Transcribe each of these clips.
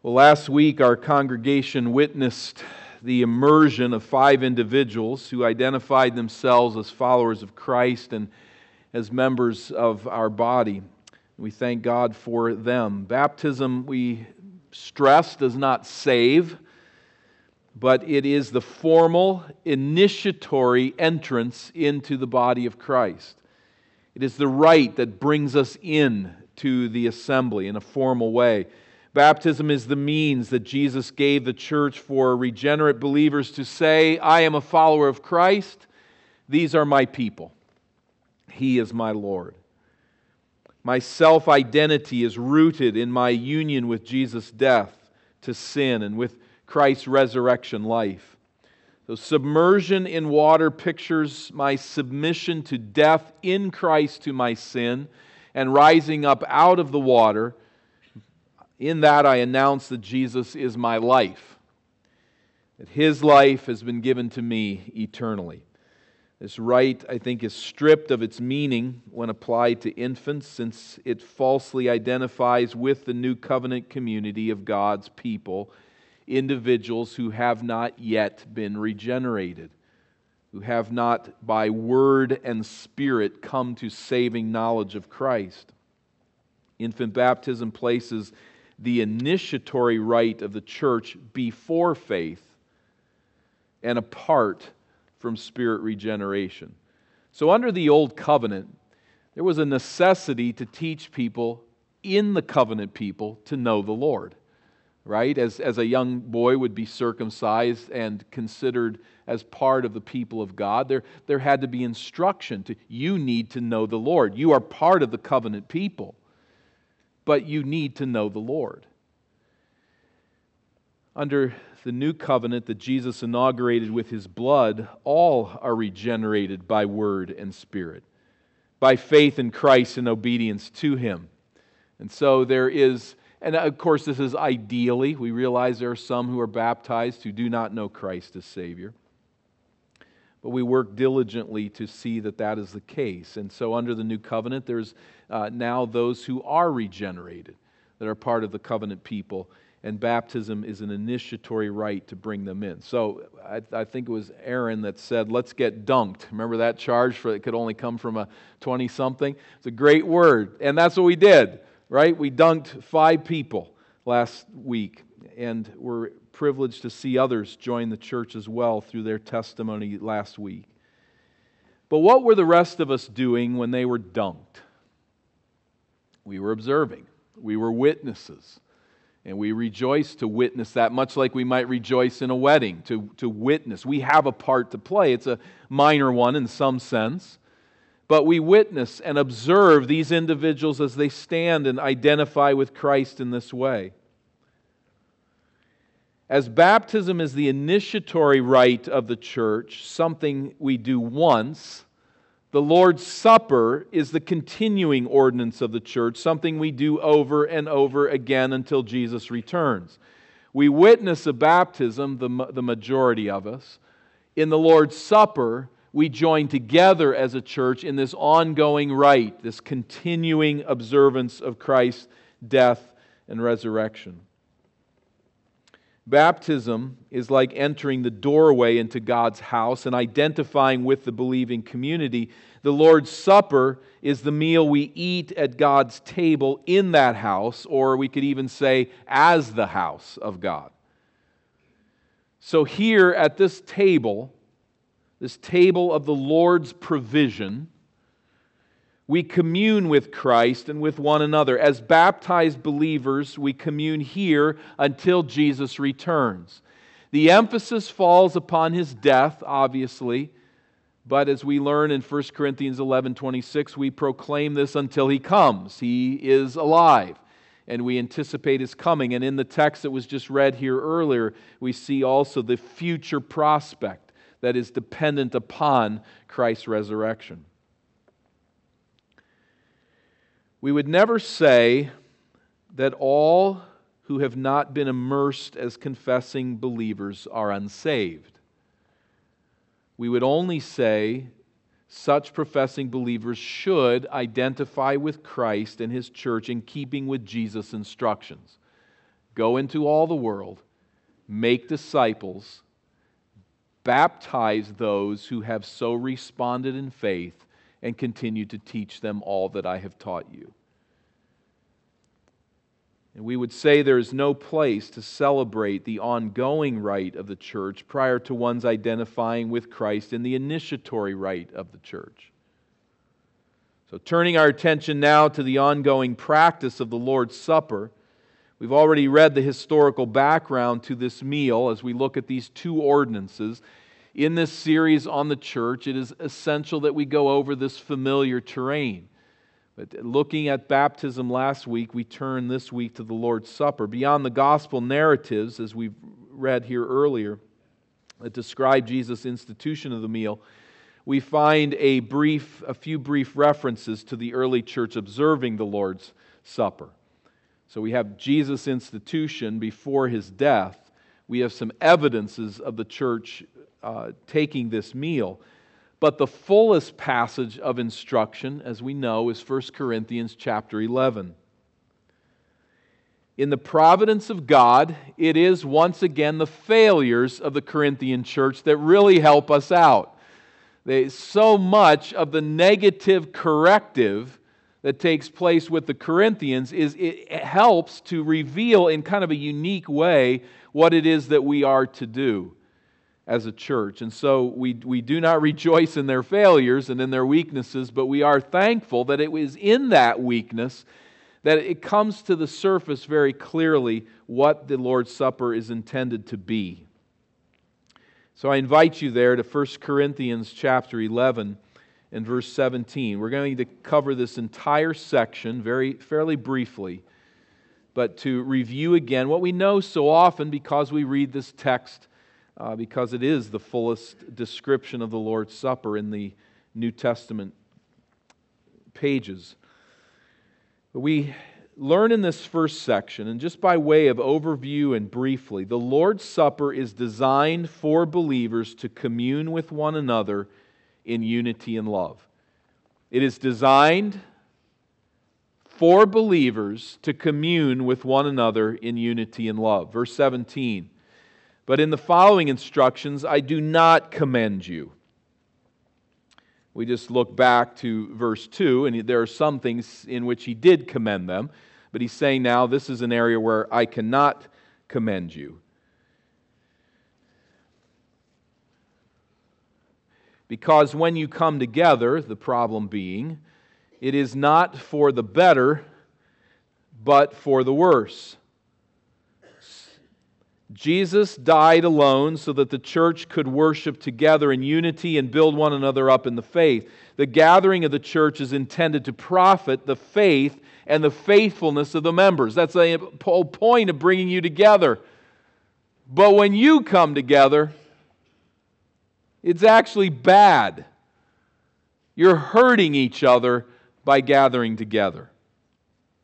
Well, last week our congregation witnessed the immersion of five individuals who identified themselves as followers of Christ and as members of our body. We thank God for them. Baptism, we stress, does not save, but it is the formal, initiatory entrance into the body of Christ. It is the rite that brings us in to the assembly in a formal way. Baptism is the means that Jesus gave the church for regenerate believers to say, I am a follower of Christ. These are my people. He is my Lord. My self identity is rooted in my union with Jesus' death to sin and with Christ's resurrection life. So, submersion in water pictures my submission to death in Christ to my sin and rising up out of the water in that, I announce that Jesus is my life, that his life has been given to me eternally. This rite, I think, is stripped of its meaning when applied to infants, since it falsely identifies with the new covenant community of God's people, individuals who have not yet been regenerated, who have not, by word and spirit, come to saving knowledge of Christ. Infant baptism places the initiatory rite of the church before faith and apart from spirit regeneration. So, under the old covenant, there was a necessity to teach people in the covenant people to know the Lord, right? As, as a young boy would be circumcised and considered as part of the people of God, there, there had to be instruction to you need to know the Lord. You are part of the covenant people but you need to know the Lord. Under the new covenant that Jesus inaugurated with his blood, all are regenerated by word and spirit, by faith in Christ and obedience to him. And so there is, and of course, this is ideally, we realize there are some who are baptized who do not know Christ as Savior but we work diligently to see that that is the case. And so, under the new covenant, there's uh, now those who are regenerated, that are part of the covenant people, and baptism is an initiatory rite to bring them in. So, I, I think it was Aaron that said, Let's get dunked. Remember that charge for it could only come from a 20 something? It's a great word. And that's what we did, right? We dunked five people last week, and we're privileged to see others join the church as well through their testimony last week. But what were the rest of us doing when they were dunked? We were observing, we were witnesses. And we rejoice to witness that, much like we might rejoice in a wedding, to, to witness. We have a part to play. It's a minor one in some sense. But we witness and observe these individuals as they stand and identify with Christ in this way. As baptism is the initiatory rite of the church, something we do once, the Lord's Supper is the continuing ordinance of the church, something we do over and over again until Jesus returns. We witness a baptism, the, the majority of us. In the Lord's Supper, we join together as a church in this ongoing rite, this continuing observance of Christ's death and resurrection. Baptism is like entering the doorway into God's house and identifying with the believing community. The Lord's Supper is the meal we eat at God's table in that house, or we could even say, as the house of God. So, here at this table, this table of the Lord's provision, we commune with Christ and with one another. As baptized believers, we commune here until Jesus returns. The emphasis falls upon his death, obviously, but as we learn in 1 Corinthians 11 26, we proclaim this until he comes. He is alive, and we anticipate his coming. And in the text that was just read here earlier, we see also the future prospect that is dependent upon Christ's resurrection. We would never say that all who have not been immersed as confessing believers are unsaved. We would only say such professing believers should identify with Christ and his church in keeping with Jesus' instructions. Go into all the world, make disciples, baptize those who have so responded in faith, and continue to teach them all that I have taught you. And we would say there is no place to celebrate the ongoing rite of the church prior to one's identifying with Christ in the initiatory rite of the church. So, turning our attention now to the ongoing practice of the Lord's Supper, we've already read the historical background to this meal as we look at these two ordinances. In this series on the church, it is essential that we go over this familiar terrain. But looking at baptism last week, we turn this week to the Lord's Supper. Beyond the gospel narratives, as we've read here earlier, that describe Jesus' institution of the meal, we find a brief, a few brief references to the early church observing the Lord's Supper. So we have Jesus' institution before his death. We have some evidences of the church uh, taking this meal. But the fullest passage of instruction, as we know, is 1 Corinthians chapter 11. In the providence of God, it is once again the failures of the Corinthian church that really help us out. They, so much of the negative corrective that takes place with the Corinthians is it helps to reveal in kind of a unique way what it is that we are to do as a church. And so we, we do not rejoice in their failures and in their weaknesses, but we are thankful that it was in that weakness that it comes to the surface very clearly what the Lord's Supper is intended to be. So I invite you there to 1 Corinthians chapter 11 and verse 17. We're going to cover this entire section very fairly briefly, but to review again what we know so often because we read this text uh, because it is the fullest description of the Lord's Supper in the New Testament pages. We learn in this first section, and just by way of overview and briefly, the Lord's Supper is designed for believers to commune with one another in unity and love. It is designed for believers to commune with one another in unity and love. Verse 17 but in the following instructions, I do not commend you. We just look back to verse 2, and there are some things in which he did commend them, but he's saying now this is an area where I cannot commend you. Because when you come together, the problem being, it is not for the better, but for the worse. Jesus died alone so that the church could worship together in unity and build one another up in the faith. The gathering of the church is intended to profit the faith and the faithfulness of the members. That's the whole point of bringing you together. But when you come together, it's actually bad. You're hurting each other by gathering together,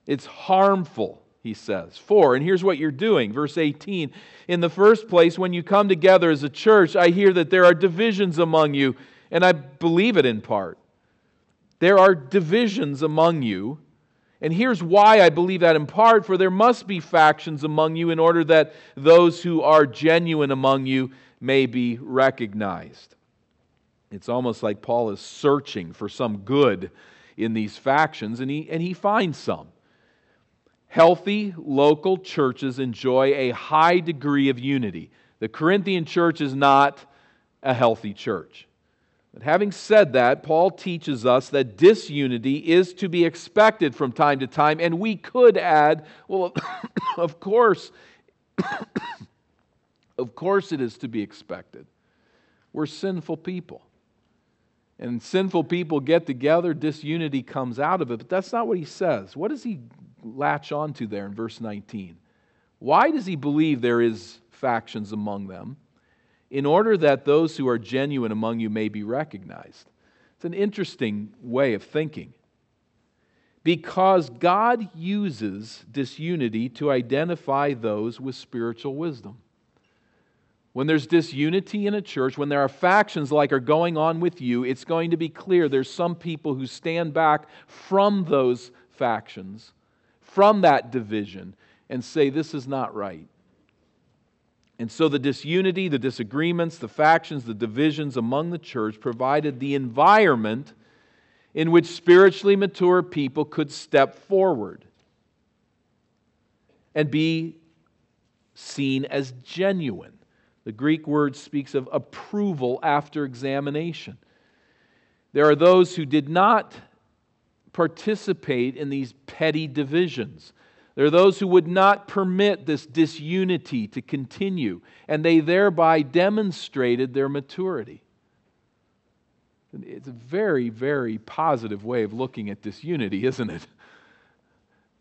it's harmful he says. For, and here's what you're doing. Verse 18 In the first place, when you come together as a church, I hear that there are divisions among you, and I believe it in part. There are divisions among you. And here's why I believe that in part for there must be factions among you in order that those who are genuine among you may be recognized. It's almost like Paul is searching for some good in these factions, and he, and he finds some. Healthy local churches enjoy a high degree of unity. The Corinthian church is not a healthy church. But having said that, Paul teaches us that disunity is to be expected from time to time, and we could add, well, of course, of course it is to be expected. We're sinful people. And sinful people get together, disunity comes out of it. But that's not what he says. What does he latch onto there in verse 19. Why does he believe there is factions among them? In order that those who are genuine among you may be recognized. It's an interesting way of thinking. Because God uses disunity to identify those with spiritual wisdom. When there's disunity in a church, when there are factions like are going on with you, it's going to be clear there's some people who stand back from those factions from that division. and say, This is not right. And so the disunity, the disagreements, the factions, the divisions among the church provided the environment in which spiritually mature people could step forward and be seen as genuine. The Greek word speaks of approval after examination. There are those who did not participate in these petty divisions. There are those who would not permit this disunity to continue, and they thereby demonstrated their maturity. It's a very, very positive way of looking at disunity, isn't it?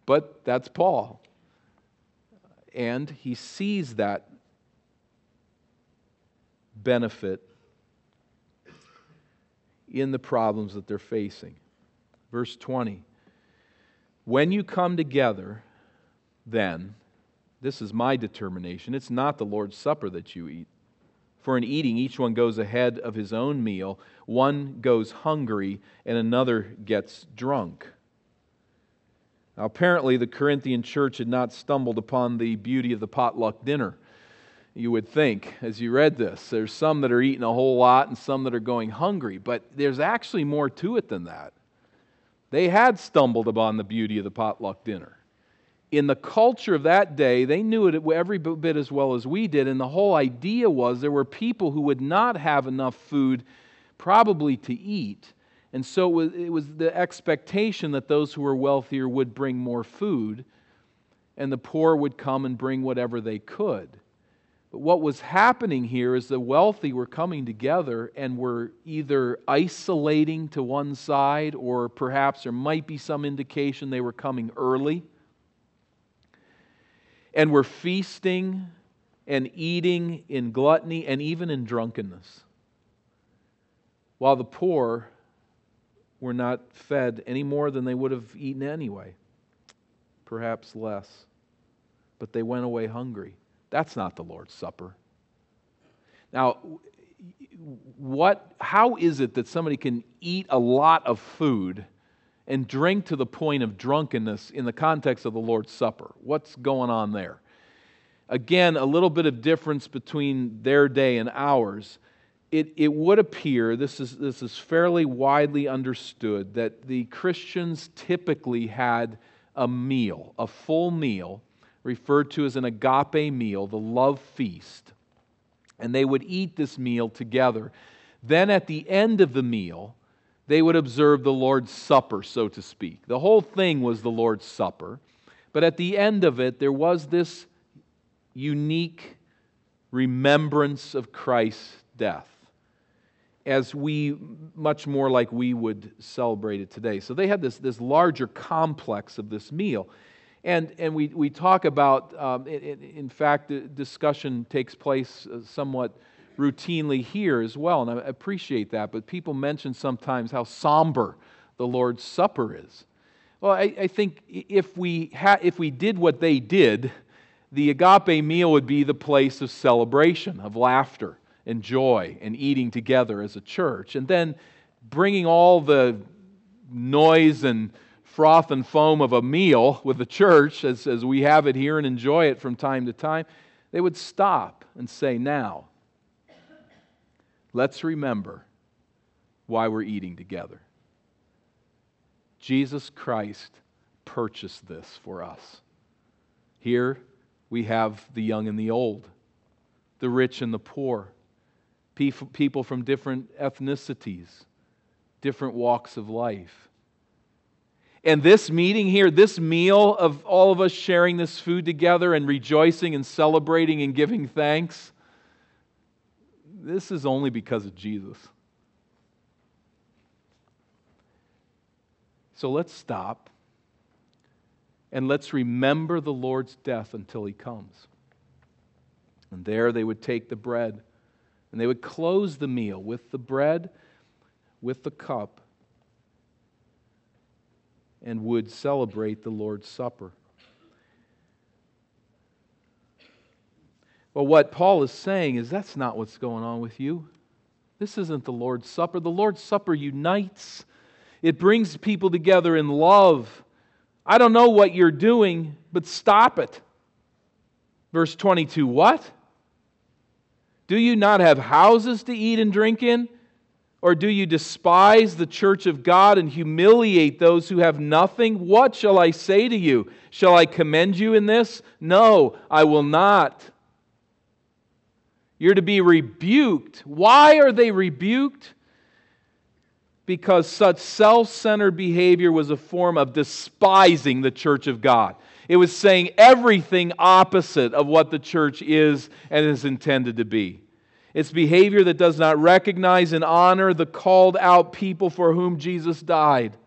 But that's Paul. And he sees that benefit in the problems that they're facing. Verse 20 When you come together, then, this is my determination, it's not the Lord's Supper that you eat. For in eating, each one goes ahead of his own meal. One goes hungry, and another gets drunk. Now, apparently, the Corinthian church had not stumbled upon the beauty of the potluck dinner. You would think as you read this. There's some that are eating a whole lot and some that are going hungry, but there's actually more to it than that. They had stumbled upon the beauty of the potluck dinner. In the culture of that day, they knew it every bit as well as we did, and the whole idea was there were people who would not have enough food, probably to eat. And so it was, it was the expectation that those who were wealthier would bring more food, and the poor would come and bring whatever they could. But what was happening here is the wealthy were coming together and were either isolating to one side, or perhaps there might be some indication they were coming early. And were feasting and eating in gluttony and even in drunkenness. While the poor were not fed any more than they would have eaten anyway, perhaps less. But they went away hungry. That's not the Lord's Supper. Now, what, how is it that somebody can eat a lot of food and drink to the point of drunkenness in the context of the Lord's Supper? What's going on there? Again, a little bit of difference between their day and ours. It, it would appear, this is, this is fairly widely understood, that the Christians typically had a meal, a full meal referred to as an agape meal, the love feast. And they would eat this meal together. Then at the end of the meal, they would observe the Lord's Supper, so to speak. The whole thing was the Lord's Supper. But at the end of it, there was this unique remembrance of Christ's death, as we, much more like we would celebrate it today. So they had this, this larger complex of this meal. And, and we, we talk about, um, in, in, fact, the discussion takes place uh, somewhat routinely here as well, and I appreciate that. But people mention sometimes how somber the Lord's Supper is. Well, I, I think if we, ha- if we did what they did, the agape meal would be the place of celebration, of laughter and joy and eating together as a church. And then bringing all the noise and froth and foam of a meal with the church, as, as we have it here and enjoy it from time to time, they would stop and say, Now, let's remember why we're eating together. Jesus Christ purchased this for us. Here we have the young and the old, the rich and the poor, people from different ethnicities, different walks of life. And this meeting here, this meal of all of us sharing this food together and rejoicing and celebrating and giving thanks, this is only because of Jesus. So let's stop and let's remember the Lord's death until he comes. And there they would take the bread and they would close the meal with the bread, with the cup, and would celebrate the Lord's Supper. Well, what Paul is saying is that's not what's going on with you. This isn't the Lord's Supper. The Lord's Supper unites, it brings people together in love. I don't know what you're doing, but stop it. Verse 22 What? Do you not have houses to eat and drink in? Or do you despise the church of God and humiliate those who have nothing? What shall I say to you? Shall I commend you in this? No, I will not. You're to be rebuked. Why are they rebuked? Because such self centered behavior was a form of despising the church of God. It was saying everything opposite of what the church is and is intended to be. It's behavior that does not recognize and honor the called out people for whom Jesus died.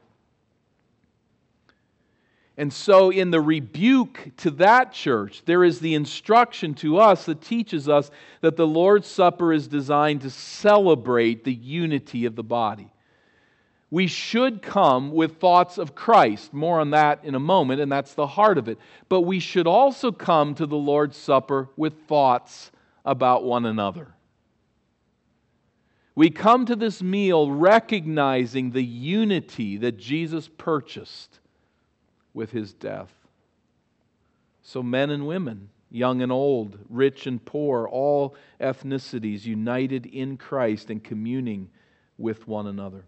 And so, in the rebuke to that church, there is the instruction to us that teaches us that the Lord's Supper is designed to celebrate the unity of the body. We should come with thoughts of Christ. More on that in a moment, and that's the heart of it. But we should also come to the Lord's Supper with thoughts about one another. We come to this meal recognizing the unity that Jesus purchased with his death. So, men and women, young and old, rich and poor, all ethnicities united in Christ and communing with one another.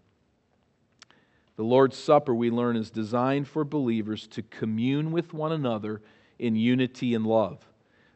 The Lord's Supper, we learn, is designed for believers to commune with one another in unity and love.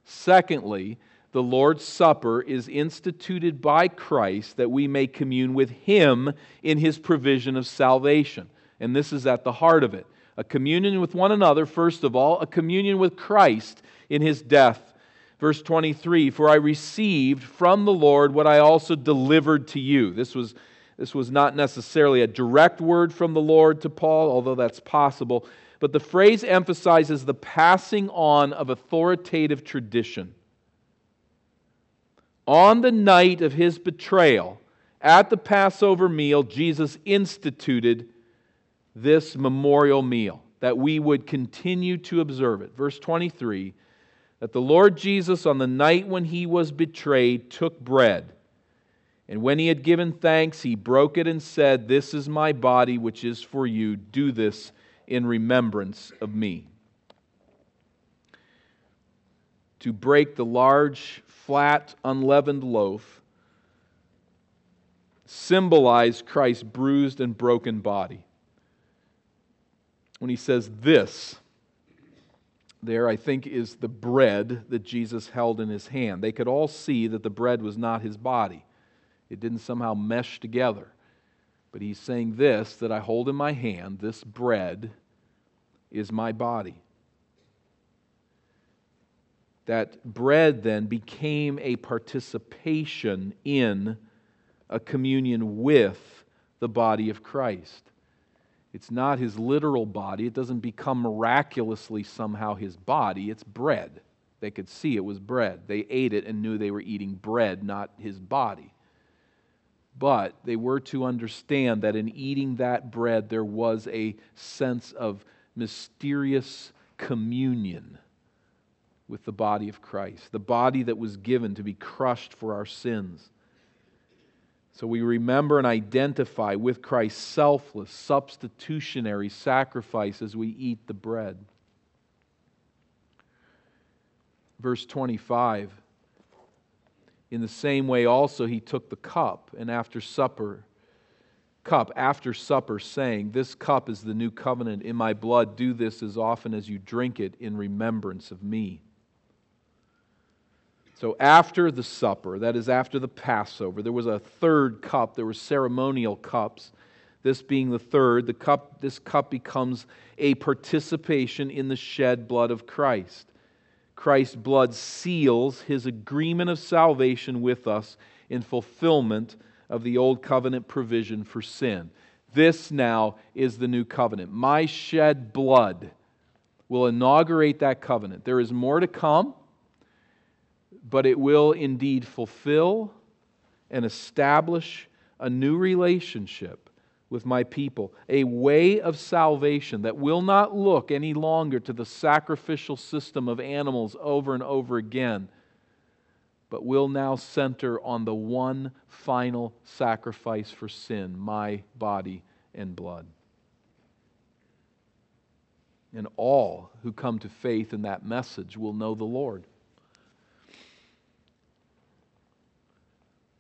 Secondly, the Lord's Supper is instituted by Christ that we may commune with Him in His provision of salvation. And this is at the heart of it a communion with one another, first of all, a communion with Christ in His death. Verse 23 For I received from the Lord what I also delivered to you. This was, this was not necessarily a direct word from the Lord to Paul, although that's possible. But the phrase emphasizes the passing on of authoritative tradition. On the night of his betrayal, at the Passover meal, Jesus instituted this memorial meal, that we would continue to observe it. Verse 23 that the Lord Jesus, on the night when he was betrayed, took bread. And when he had given thanks, he broke it and said, This is my body, which is for you. Do this in remembrance of me. To break the large flat, unleavened loaf symbolize Christ's bruised and broken body. When he says this, there, I think, is the bread that Jesus held in his hand. They could all see that the bread was not his body, it didn't somehow mesh together. But he's saying this that I hold in my hand, this bread is my body that bread then became a participation in a communion with the body of Christ. It's not his literal body. It doesn't become miraculously somehow his body. It's bread. They could see it was bread. They ate it and knew they were eating bread, not his body. But they were to understand that in eating that bread, there was a sense of mysterious communion with the body of Christ, the body that was given to be crushed for our sins. So we remember and identify with Christ's selfless, substitutionary sacrifice as we eat the bread. Verse 25 In the same way, also, he took the cup, and after supper, cup after supper, saying, This cup is the new covenant in my blood. Do this as often as you drink it in remembrance of me. So after the supper, that is after the Passover, there was a third cup. There were ceremonial cups. This being the third, the cup, this cup becomes a participation in the shed blood of Christ. Christ's blood seals his agreement of salvation with us in fulfillment of the old covenant provision for sin. This now is the new covenant. My shed blood will inaugurate that covenant. There is more to come but it will indeed fulfill and establish a new relationship with my people, a way of salvation that will not look any longer to the sacrificial system of animals over and over again, but will now center on the one final sacrifice for sin, my body and blood. And all who come to faith in that message will know the Lord.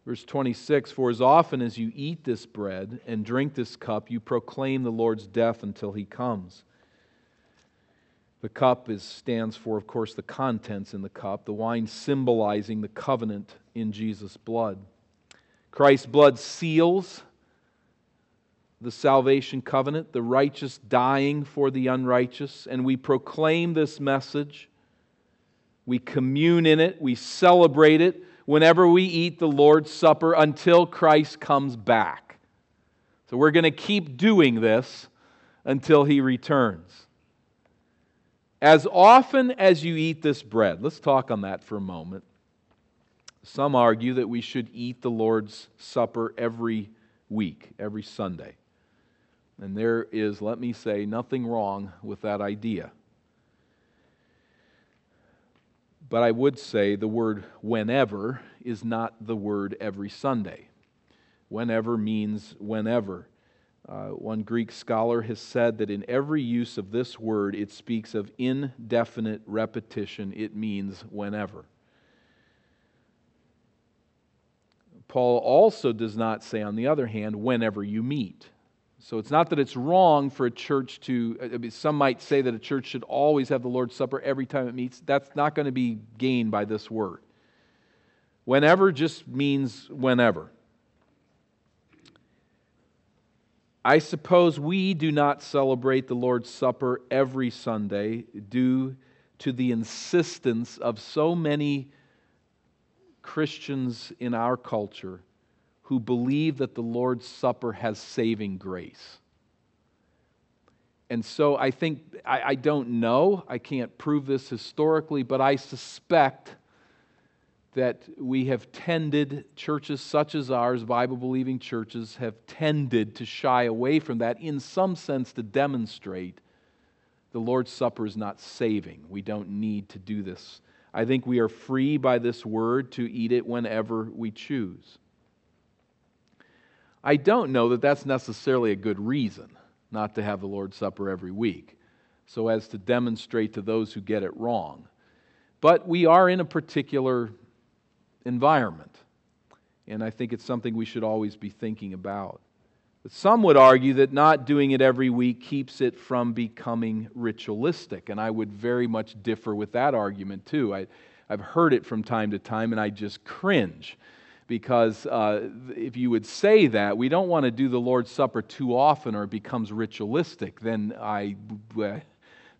Verse 26 For as often as you eat this bread and drink this cup, you proclaim the Lord's death until he comes. The cup is, stands for, of course, the contents in the cup, the wine symbolizing the covenant in Jesus' blood. Christ's blood seals the salvation covenant, the righteous dying for the unrighteous, and we proclaim this message. We commune in it, we celebrate it whenever we eat the Lord's Supper until Christ comes back. So we're going to keep doing this until he returns. As often as you eat this bread, let's talk on that for a moment. Some argue that we should eat the Lord's Supper every week, every Sunday. And there is, let me say, nothing wrong with that idea. But I would say the word whenever is not the word every Sunday. Whenever means whenever. Uh, one Greek scholar has said that in every use of this word, it speaks of indefinite repetition. It means whenever. Paul also does not say, on the other hand, whenever you meet. So it's not that it's wrong for a church to, some might say that a church should always have the Lord's Supper every time it meets. That's not going to be gained by this word. Whenever just means whenever. I suppose we do not celebrate the Lord's Supper every Sunday due to the insistence of so many Christians in our culture who believe that the Lord's Supper has saving grace. And so I think, I, I, don't know, I can't prove this historically, but I suspect that we have tended, churches such as ours, Bible believing churches, have tended to shy away from that in some sense to demonstrate the Lord's Supper is not saving. We don't need to do this. I think we are free by this word to eat it whenever we choose. I don't know that that's necessarily a good reason not to have the Lord's Supper every week, so as to demonstrate to those who get it wrong. But we are in a particular environment, and I think it's something we should always be thinking about. But some would argue that not doing it every week keeps it from becoming ritualistic, and I would very much differ with that argument too. I, I've heard it from time to time, and I just cringe because uh, if you would say that, we don't want to do the Lord's Supper too often or it becomes ritualistic, then I.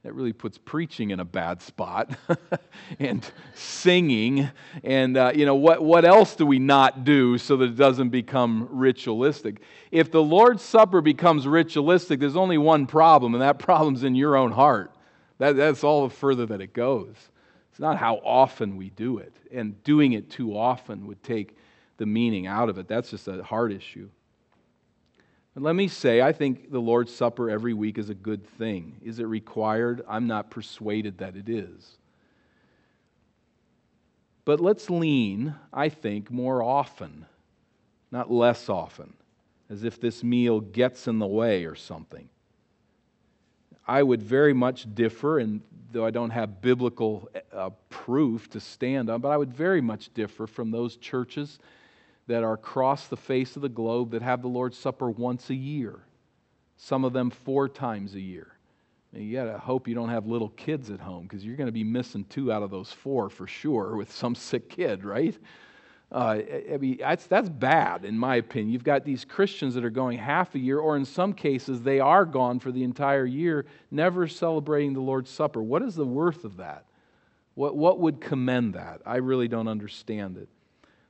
that really puts preaching in a bad spot and singing. And uh, you know what, what else do we not do so that it doesn't become ritualistic? If the lord's supper becomes ritualistic there's only one problem and that problem's in your own heart. That, that's all the further that it goes. It's not how often we do it and doing it too often would take the meaning out of it. That's just a heart issue. And let me say, I think the Lord's Supper every week is a good thing. Is it required? I'm not persuaded that it is. But let's lean, I think, more often, not less often, as if this meal gets in the way or something. I would very much differ, and though I don't have biblical uh, proof to stand on, but I would very much differ from those churches that are across the face of the globe that have the Lord's Supper once a year, some of them four times a year. And you got to hope you don't have little kids at home because you're going to be missing two out of those four for sure with some sick kid, right? Uh, I mean, that's, that's bad, in my opinion. You've got these Christians that are going half a year, or in some cases, they are gone for the entire year, never celebrating the Lord's Supper. What is the worth of that? What, what would commend that? I really don't understand it.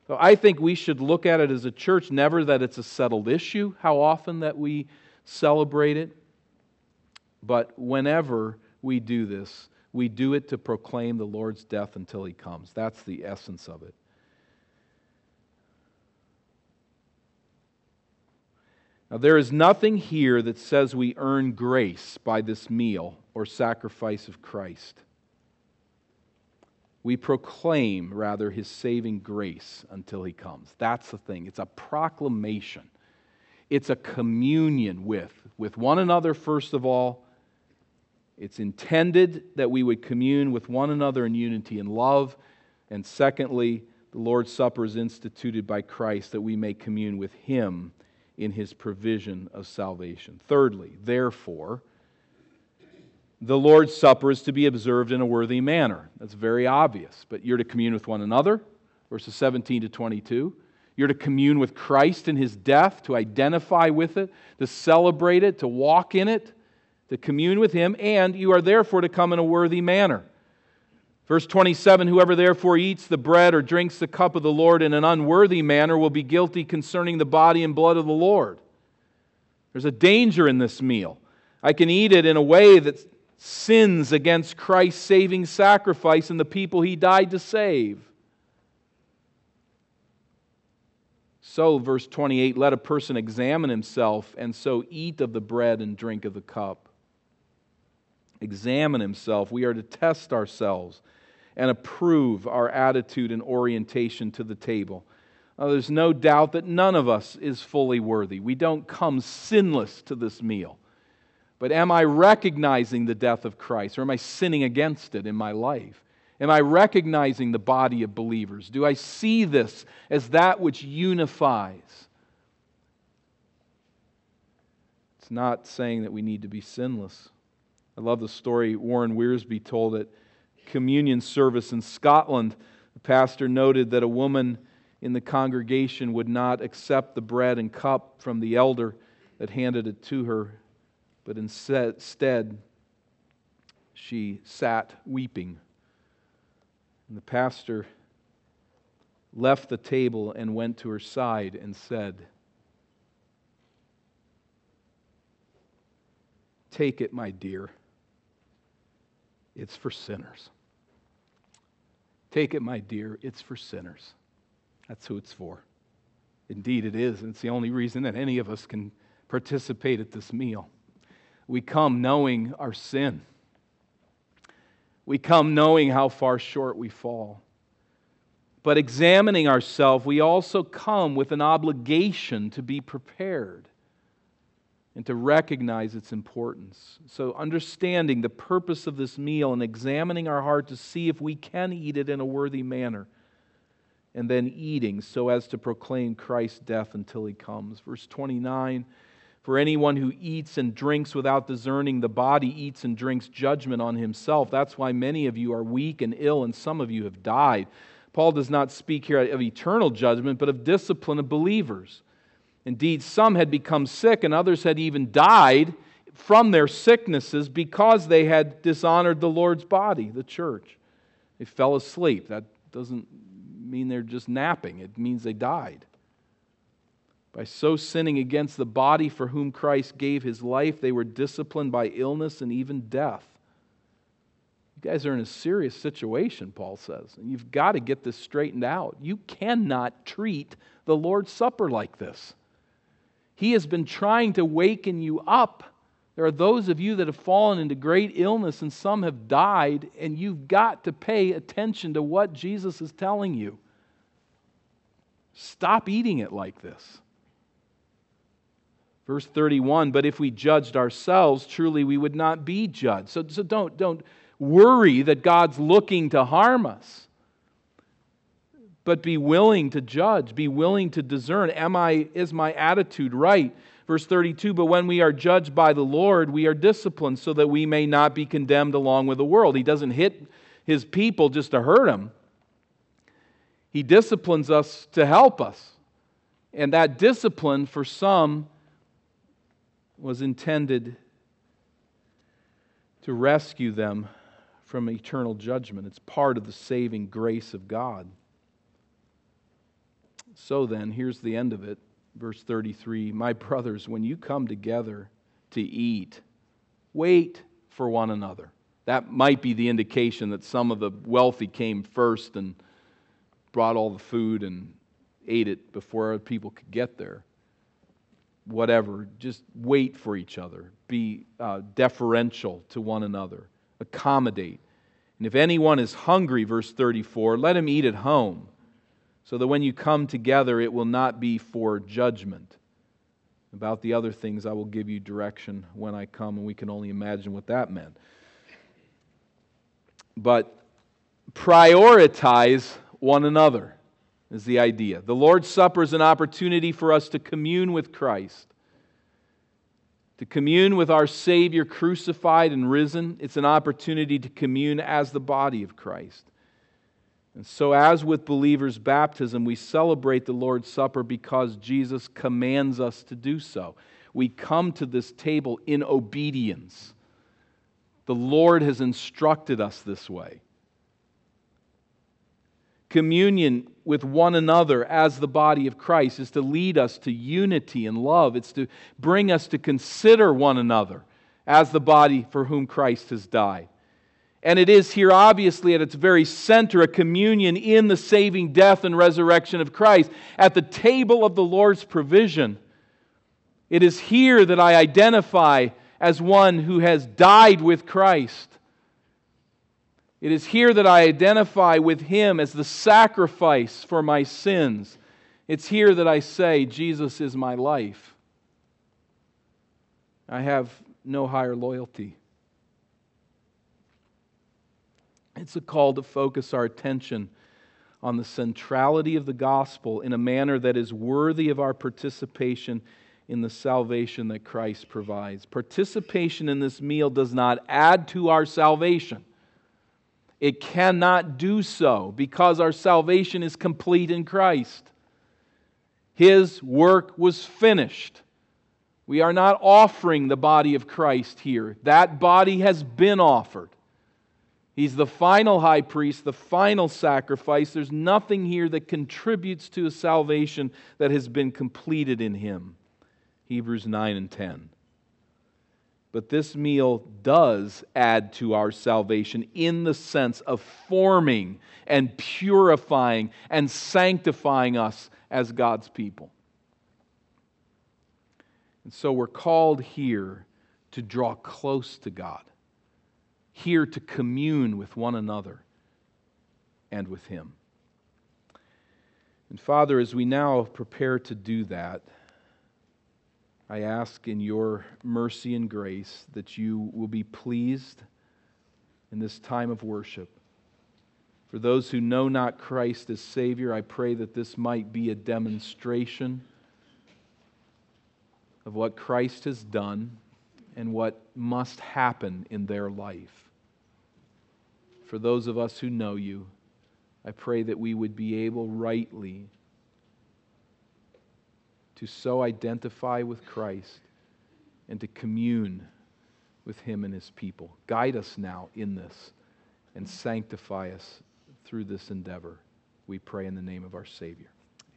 So I think we should look at it as a church, never that it's a settled issue, how often that we celebrate it, but whenever we do this, we do it to proclaim the Lord's death until he comes. That's the essence of it. Now, there is nothing here that says we earn grace by this meal or sacrifice of Christ we proclaim, rather, his saving grace until he comes. That's the thing. It's a proclamation, it's a communion with, with one another, first of all. It's intended that we would commune with one another in unity and love. And secondly, The Lord's Supper is instituted by Christ that we may commune with Him in His provision of salvation. Thirdly, therefore, the Lord's Supper is to be observed in a worthy manner. That's very obvious. But you're to commune with one another, verses 17 to 22. You're to commune with Christ in his death, to identify with it, to celebrate it, to walk in it, to commune with him, and you are therefore to come in a worthy manner. Verse 27 Whoever therefore eats the bread or drinks the cup of the Lord in an unworthy manner will be guilty concerning the body and blood of the Lord. There's a danger in this meal. I can eat it in a way that sins against Christ's saving sacrifice and the people he died to save. So, verse 28 let a person examine himself and so eat of the bread and drink of the cup. Examine himself. We are to test ourselves and approve our attitude and orientation to the table. Now, there's no doubt that none of us is fully worthy. We don't come sinless to this meal. But am I recognizing the death of Christ or am I sinning against it in my life? Am I recognizing the body of believers? Do I see this as that which unifies? It's not saying that we need to be sinless. I love the story Warren Wiersbe told at communion service in Scotland. The pastor noted that a woman in the congregation would not accept the bread and cup from the elder that handed it to her, but instead she sat weeping and the pastor left the table and went to her side and said, Take it, my dear. It's for sinners. Take it, my dear. It's for sinners. That's who it's for. Indeed, it is. And it's the only reason that any of us can participate at this meal. We come knowing our sin. We come knowing how far short we fall. But examining ourselves, we also come with an obligation to be prepared and to recognize its importance. So, understanding the purpose of this meal and examining our heart to see if we can eat it in a worthy manner, and then eating so as to proclaim Christ's death until he comes. Verse 29 for anyone who eats and drinks without discerning the body eats and drinks judgment on himself. That's why many of you are weak and ill, and some of you have died. Paul does not speak here of eternal judgment, but of discipline of believers. Indeed, some had become sick, and others had even died from their sicknesses because they had dishonored the Lord's body, the church. They fell asleep. That doesn't mean they're just napping, it means they died. By so sinning against the body for whom Christ gave his life, they were disciplined by illness and even death. You guys are in a serious situation, Paul says, and you've got to get this straightened out. You cannot treat the Lord's Supper like this. He has been trying to waken you up. There are those of you that have fallen into great illness, and some have died, and you've got to pay attention to what Jesus is telling you. Stop eating it like this. Verse 31 But if we judged ourselves, truly we would not be judged. So, so don't, don't worry that God's looking to harm us. But be willing to judge, be willing to discern. Am I, is my attitude right? Verse 32 But when we are judged by the Lord, we are disciplined so that we may not be condemned along with the world. He doesn't hit his people just to hurt them, he disciplines us to help us. And that discipline for some was intended to rescue them from eternal judgment. It's part of the saving grace of God. So then, here's the end of it. Verse 33 My brothers, when you come together to eat, wait for one another. That might be the indication that some of the wealthy came first and brought all the food and ate it before other people could get there whatever. Just wait for each other. Be uh, deferential to one another. Accommodate. And if anyone is hungry, verse 34, let him eat at home, so that when you come together, it will not be for judgment. About the other things, I will give you direction when I come, and we can only imagine what that meant. But prioritize one another. Is the idea. The Lord's Supper is an opportunity for us to commune with Christ, to commune with our Savior crucified and risen. It's an opportunity to commune as the body of Christ. And so, as with believers' baptism, we celebrate the Lord's Supper because Jesus commands us to do so. We come to this table in obedience. The Lord has instructed us this way communion with one another as the body of Christ is to lead us to unity and love. It's to bring us to consider one another as the body for whom Christ has died. And it is here, obviously, at its very center, a communion in the saving death and resurrection of Christ, at the table of the Lord's provision. It is here that I identify as one who has died with Christ it is here that I identify with him as the sacrifice for my sins. It's here that I say, Jesus is my life. I have no higher loyalty. It's a call to focus our attention on the centrality of the gospel in a manner that is worthy of our participation in the salvation that Christ provides. Participation in this meal does not add to our salvation. It cannot do so because our salvation is complete in Christ. His work was finished. We are not offering the body of Christ here. That body has been offered. He's the final high priest, the final sacrifice. There's nothing here that contributes to a salvation that has been completed in him. Hebrews 9 and 10. But this meal does add to our salvation in the sense of forming and purifying and sanctifying us as God's people. And so we're called here to draw close to God, here to commune with one another and with Him. And Father, as we now prepare to do that, I ask in your mercy and grace that you will be pleased in this time of worship. For those who know not Christ as Savior, I pray that this might be a demonstration of what Christ has done and what must happen in their life. For those of us who know you, I pray that we would be able rightly to so identify with Christ and to commune with Him and His people. Guide us now in this and sanctify us through this endeavor. We pray in the name of our Savior.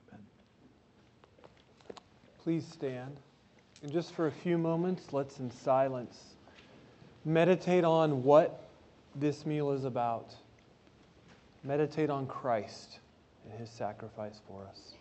Amen. Please stand. And just for a few moments, let's in silence meditate on what this meal is about. Meditate on Christ and his sacrifice for us.